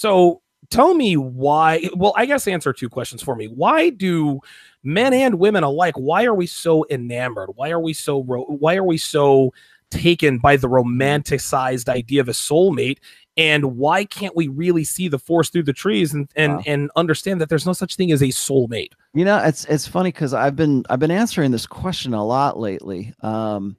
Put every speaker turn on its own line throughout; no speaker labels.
So tell me why. Well, I guess answer two questions for me. Why do men and women alike? Why are we so enamored? Why are we so? Ro- why are we so taken by the romanticized idea of a soulmate? And why can't we really see the forest through the trees and and,
Wow.
and understand that there's no such thing as a soulmate?
You know, it's it's funny because I've been I've been answering this question a lot lately, um,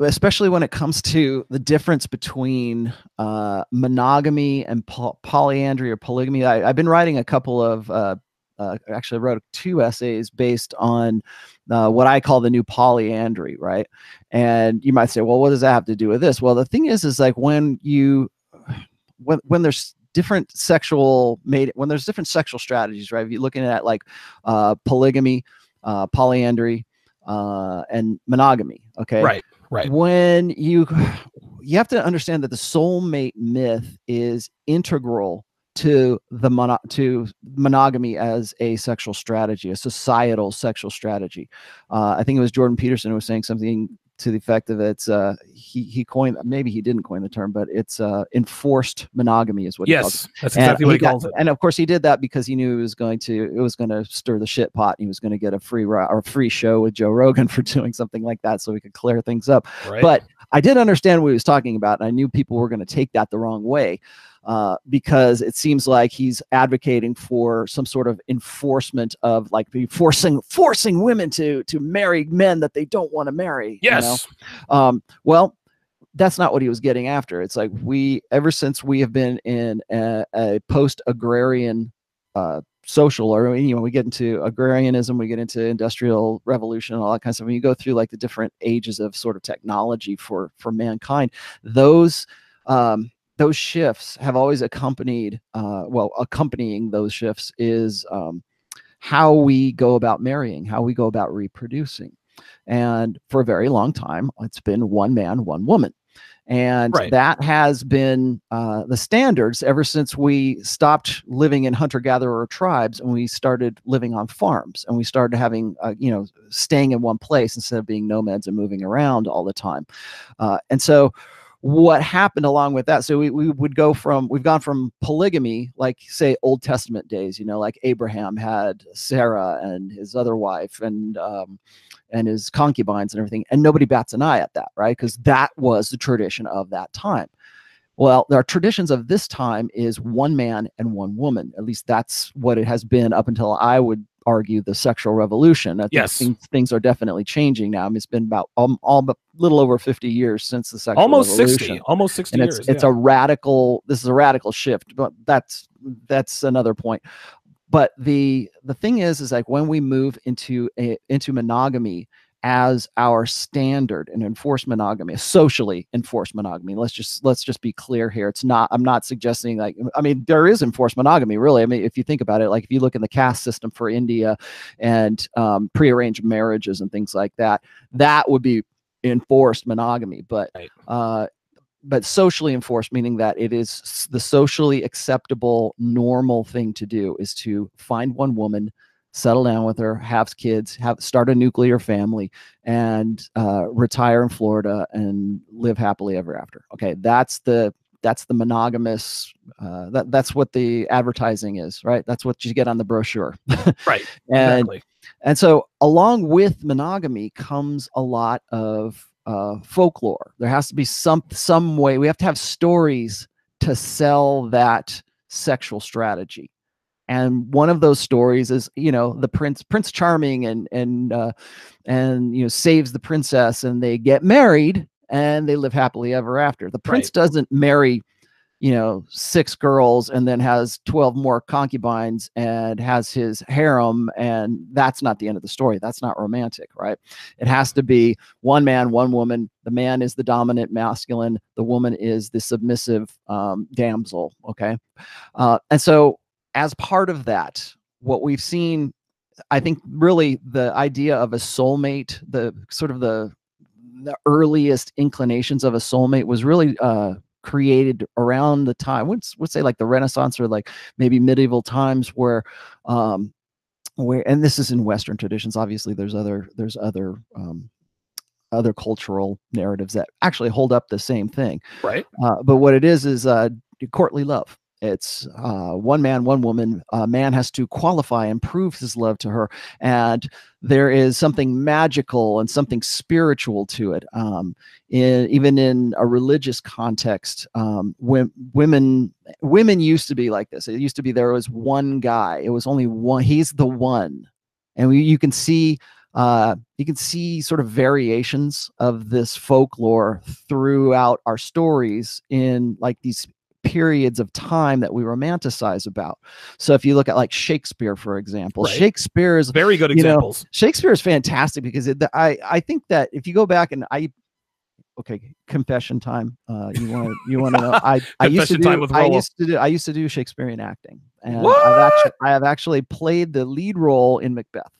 especially when it comes to the difference between uh, monogamy and po- polyandry or polygamy. I, I've been writing a couple of uh, uh, actually I wrote two essays based on uh, what I call the new polyandry, right? And you might say, well, what does that have to do with this? Well, the thing is, is like when you when when there's different sexual mate when there's different sexual strategies right if you're looking at like uh polygamy uh polyandry and monogamy okay
Right. Right.
when you you have to understand that the soulmate myth is integral to the mono, to monogamy as a sexual strategy a societal sexual strategy uh, i think it was jordan peterson who was saying something to the effect of it's uh he he coined maybe he didn't coin the term but it's uh enforced monogamy is what he calls it
Yes, that's
and
exactly what he
got-
calls it.
And of course, he did that because he knew it was going to it was going to stir the shit pot. And he was going to get a free or a free show with Joe Rogan for doing something like that, so we could clear things up.
Right.
But I did understand what he was talking about, and I knew people were going to take that the wrong way uh, because it seems like he's advocating for some sort of enforcement of like forcing forcing women to to marry men that they don't want to marry. you know?
yes.
um well that's not what he was getting after it's like we ever since we have been in a, a post-agrarian uh social or you know we get into agrarianism we get into industrial revolution and all that kind of stuff when you go through like the different ages of sort of technology for for mankind those um those shifts have always accompanied uh well accompanying those shifts is um how we go about marrying how we go about reproducing and for a very long time, it's been one man, one woman. And
Right.
that has been uh, the standards ever since we stopped living in hunter gatherer tribes and we started living on farms and we started having, uh, you know, staying in one place instead of being nomads and moving around all the time. Uh, and so, what happened along with that? So we, we would go from we've gone from polygamy, like say Old Testament days, you know, like Abraham had Sarah and his other wife, and um, and his concubines and everything, and nobody bats an eye at that, right? Because that was the tradition of that time. Well, our traditions of this time is one man and one woman. At least that's what it has been up until I would argue the sexual revolution. I think
Yes.
things, things are definitely changing now. I mean, it's been about um, all but little over 50 years since the sexual
Almost
revolution
sixty. Almost sixty
and
years.
it's it's
yeah.
a radical this is a radical shift but that's that's another point but the the thing is is like when we move into a, into monogamy as our standard and enforce monogamy socially enforced monogamy. Let's just let's just be clear here. It's not i'm not suggesting like i mean there is enforced monogamy really. I mean if you think about it like if you look in the caste system for india and um, prearranged marriages and things like that that would be enforced monogamy. But
Right.
uh but socially enforced meaning that it is the socially acceptable normal thing to do is to find one woman settle down with her have kids have start a nuclear family and uh, retire in florida and live happily ever after okay that's the that's the monogamous uh, that that's what the advertising is right that's what you get on the brochure
right.
and
exactly.
and so, along with monogamy comes a lot of uh, folklore. There has to be some some way. We have to have stories to sell that sexual strategy. And one of those stories is, you know, the prince, Prince Charming, and and uh, and you know saves the princess, and they get married, and they live happily ever after. The prince
Right.
doesn't marry you know six girls and then has 12 more concubines and has his harem and that's not the end of the story. That's not romantic right? It has to be one man one woman. The man is the dominant masculine. The woman is the submissive um, damsel okay? Uh, and so as part of that what we've seen i think really the idea of a soulmate the sort of the the earliest inclinations of a soulmate was really uh created around the time let's let's say like the renaissance or like maybe medieval times where um where and this is in western traditions obviously there's other there's other um other cultural narratives that actually hold up the same thing
Right.
uh, but what it is is uh courtly love it's uh, one man, one woman. A man has to qualify and prove his love to her, and there is something magical and something spiritual to it. Um, in, even in a religious context, um, when, women women used to be like this. It used to be there was one guy. It was only one. He's the one, and we, you can see uh, you can see sort of variations of this folklore throughout our stories in like these periods of time that we romanticize about. So if you look at like Shakespeare, for example,
Right.
Shakespeare is
Very good
You know,
examples.
Shakespeare is fantastic because it, the- I I think that if you go back and I okay confession time uh you want to you want to know I I used to do I used to do I used to do Shakespearean acting and I've actually I have actually played the lead role in Macbeth.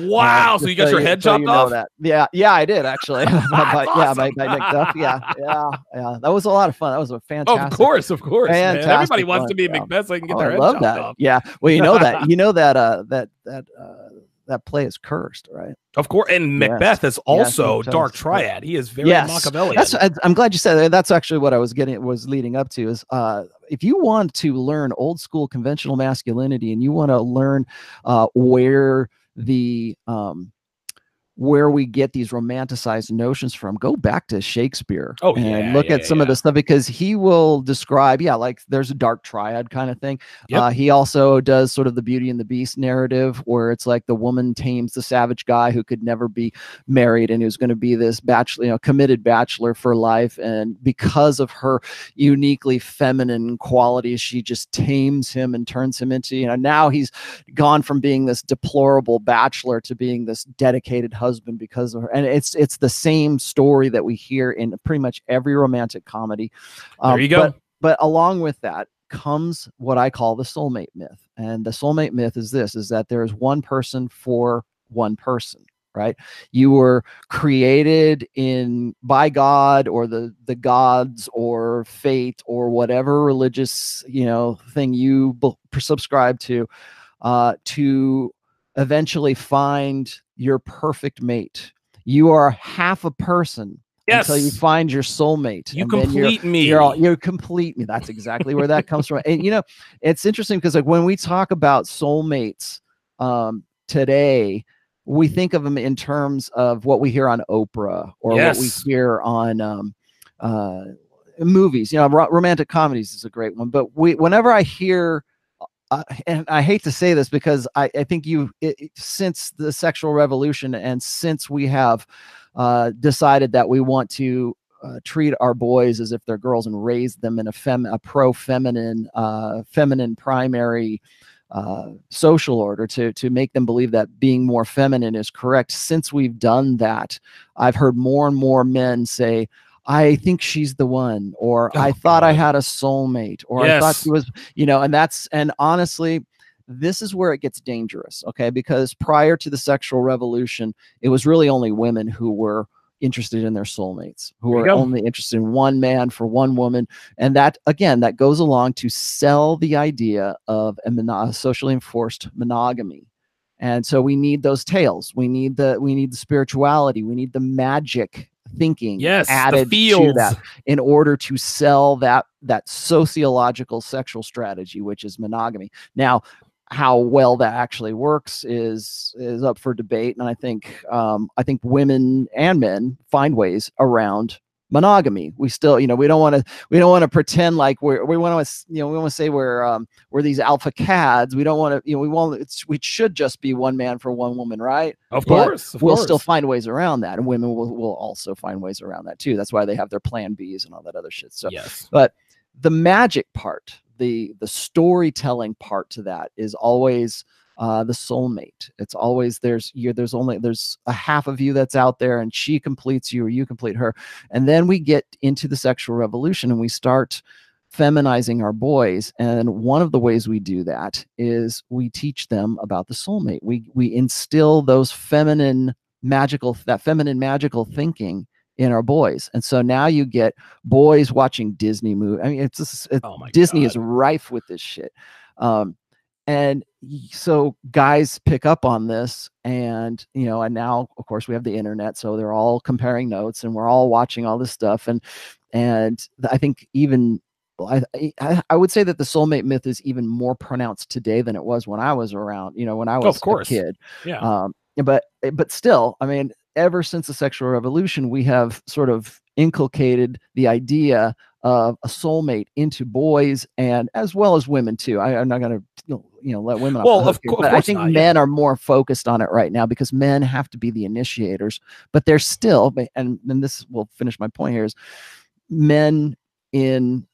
Wow.
And
So you got your
you-
head
so
chopped
you know
off?
That. Yeah, yeah, I did actually. By- by- yeah,
awesome.
by Macduff. Yeah, yeah, yeah. That was a lot of fun. That was a fantastic.
Oh, of course, of course. Everybody wants
fun,
to be
yeah.
Macbeth so they can get
Oh,
their
I
head
love
chopped
that.
off.
Yeah. Well, you know that. You know that. Uh, that that uh, that play is cursed, right?
Of course. And
Yes.
Macbeth is also Dark Triad. He is very
Yes.
Machiavellian.
That's. I'm glad you said that. That's actually what I was getting was leading up to. Is uh, if you want to learn old school conventional masculinity and you want to learn uh, where the um, where we get these romanticized notions from, go back to Shakespeare
Oh,
and
yeah,
look
yeah,
at some of
yeah.
the stuff because he will describe, yeah, like there's a dark triad kind of thing.
Yep.
Uh, he also does sort of the Beauty and the Beast narrative where it's like the woman tames the savage guy who could never be married and who's going to be this bachelor, you know, committed bachelor for life. And because of her uniquely feminine qualities, she just tames him and turns him into, you know, now he's gone from being this deplorable bachelor to being this dedicated husband because of her. And it's it's the same story that we hear in pretty much every romantic comedy.
There
Um,
you go.
But, but along with that comes what I call the soulmate myth. And the soulmate myth is this is that there is one person for one person right you were created in by god or the the gods or fate or whatever religious you know thing you bel- subscribe to uh to eventually find your perfect mate you are half a person
yes.
until you find your soulmate
you
and then you're-
complete me.
you're all you complete me. That's exactly where that comes from. And you know, it's interesting because like when we talk about soulmates um today, we think of them in terms of what we hear on Oprah or what we hear on um uh movies. You know, ro- romantic comedies is a great one. But we whenever I hear uh, and I hate to say this because I, I think you it, since the sexual revolution and since we have uh, decided that we want to uh, treat our boys as if they're girls and raise them in a fem a pro feminine uh, feminine primary uh, social order to to make them believe that being more feminine is correct. Since we've done that, I've heard more and more men say. I think she's the one, or I
Oh,
thought I had a soulmate, or I thought she was, you know, and that's and honestly, this is where it gets dangerous, okay? Because prior to the sexual revolution, it was really only women who were interested in their soulmates, who are
go.
only interested in one man for one woman. And that, again, that goes along to sell the idea of a mono- socially enforced monogamy. And so we need those tales. We need the we need the spirituality. We need the magic thinking
yes.
added to that in order to sell that that sociological sexual strategy which is monogamy now how well that actually works is is up for debate and i think um i think women and men find ways around monogamy we still you know we don't want to we don't want to pretend like we're we want to you know we want to say we're um we're these alpha cads we don't want to you know we want it's we should just be one man for one woman right
Of course. Of
we'll
course.
still find ways around that and women will, will also find ways around that too that's why they have their plan b's and all that other shit so
yes.
But the magic part the the storytelling part to that is always uh the soulmate. It's always there's you there's only there's a half of you that's out there and she completes you or you complete her. And then we get into the sexual revolution and we start feminizing our boys. And one of the ways we do that is we teach them about the soulmate. We we instill those feminine magical that feminine magical thinking in our boys. And so now you get boys watching disney movie i mean it's just it,
Oh
disney
God.
is rife with this shit. Um and so guys pick up on this and you know and now of course we have the internet so they're all comparing notes and we're all watching all this stuff and and i think even I, I I would say that the soulmate myth is even more pronounced today than it was when I was around. You know, when I was
of course.
a kid.
Yeah.
Um, but but still, I mean, ever since the sexual revolution, we have sort of inculcated the idea of a soulmate into boys and as well as women too. I, am not going to you know let women. off
Well,
the hook
of
here, but
of
I think
not, yeah.
men are more focused on it right now because men have to be the initiators. But they're still, and and this will finish my point here is men in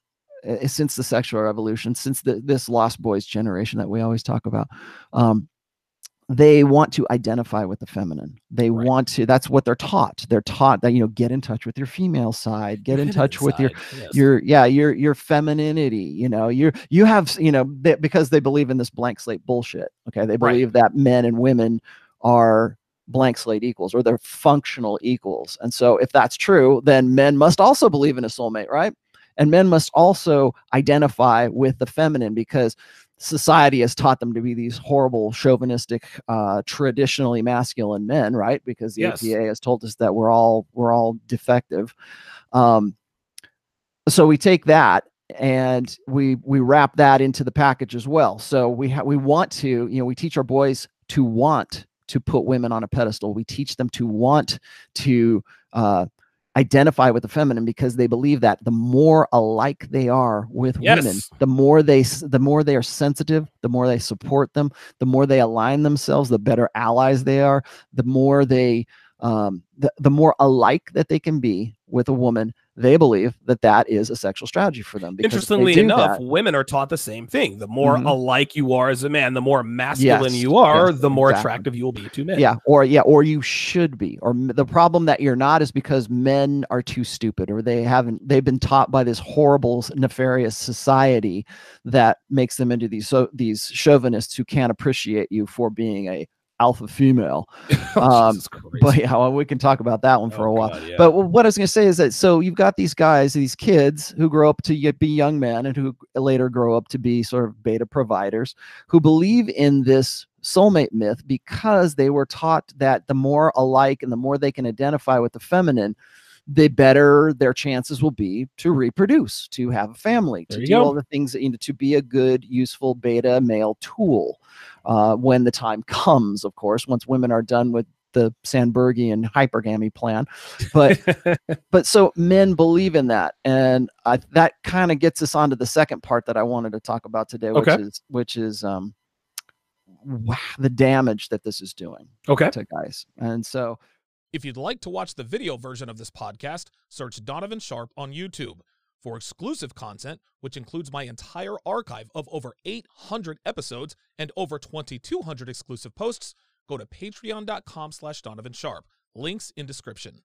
uh, since the sexual revolution, since the, this lost boys generation that we always talk about, um, they want to identify with the feminine. They
Right.
want to. That's what they're taught. They're taught that you know get in touch with your female side, get in touch with your
yes.
your yeah your your femininity. You know you're you have you know they, because they believe in this blank slate bullshit. Okay, they
Right.
believe that men and women are blank slate equals or they're functional equals. And so if that's true, then men must also believe in a soulmate, right? And men must also identify with the feminine because society has taught them to be these horrible chauvinistic uh traditionally masculine men right? Because the
Yes.
apa has told us that we're all we're all defective. Um so we take that and we we wrap that into the package as well. So we ha- we want to you know we teach our boys to want to put women on a pedestal. We teach them to want to uh identify with the feminine because they believe that the more alike they are with women the more they the more they are sensitive the more they support them the more they align themselves the better allies they are the more they um the, the more alike that they can be with a woman they believe that that is a sexual strategy for them because if they
Interestingly enough,
that-
women are taught the same thing. The more
Mhm.
alike you are as a man, the more masculine
Yes,
you are,
yes,
the more
exactly.
attractive you will be to men.
yeah or yeah or you should be or the problem that you're not is because men are too stupid or they haven't they've been taught by this horrible nefarious society that makes them into these so these chauvinists who can't appreciate you for being a alpha female.
Oh,
Um, but yeah well, we can talk about that one for
Oh,
a while.
God, yeah.
But wh- what I was going to say is that so you've got these guys, these kids who grow up to be young men and who later grow up to be sort of beta providers who believe in this soulmate myth because they were taught that the more alike and the more they can identify with the feminine, the better their chances will be to reproduce, to have a family,
There
to do
go.
all the things that you know, to be a good, useful beta male tool uh, when the time comes, of course, once women are done with the Sandbergian hypergamy plan. But but so men believe in that, and I, that kind of gets us onto the second part that I wanted to talk about today, which
Okay.
is which is um, wha- the damage that this is doing
okay.
to guys. And so
If you'd like to watch the video version of this podcast, search Donovan Sharpe on YouTube. For exclusive content, which includes my entire archive of over 800 episodes and over 2,200 exclusive posts, go to patreon.com slash Donovan Sharpe. Links in description.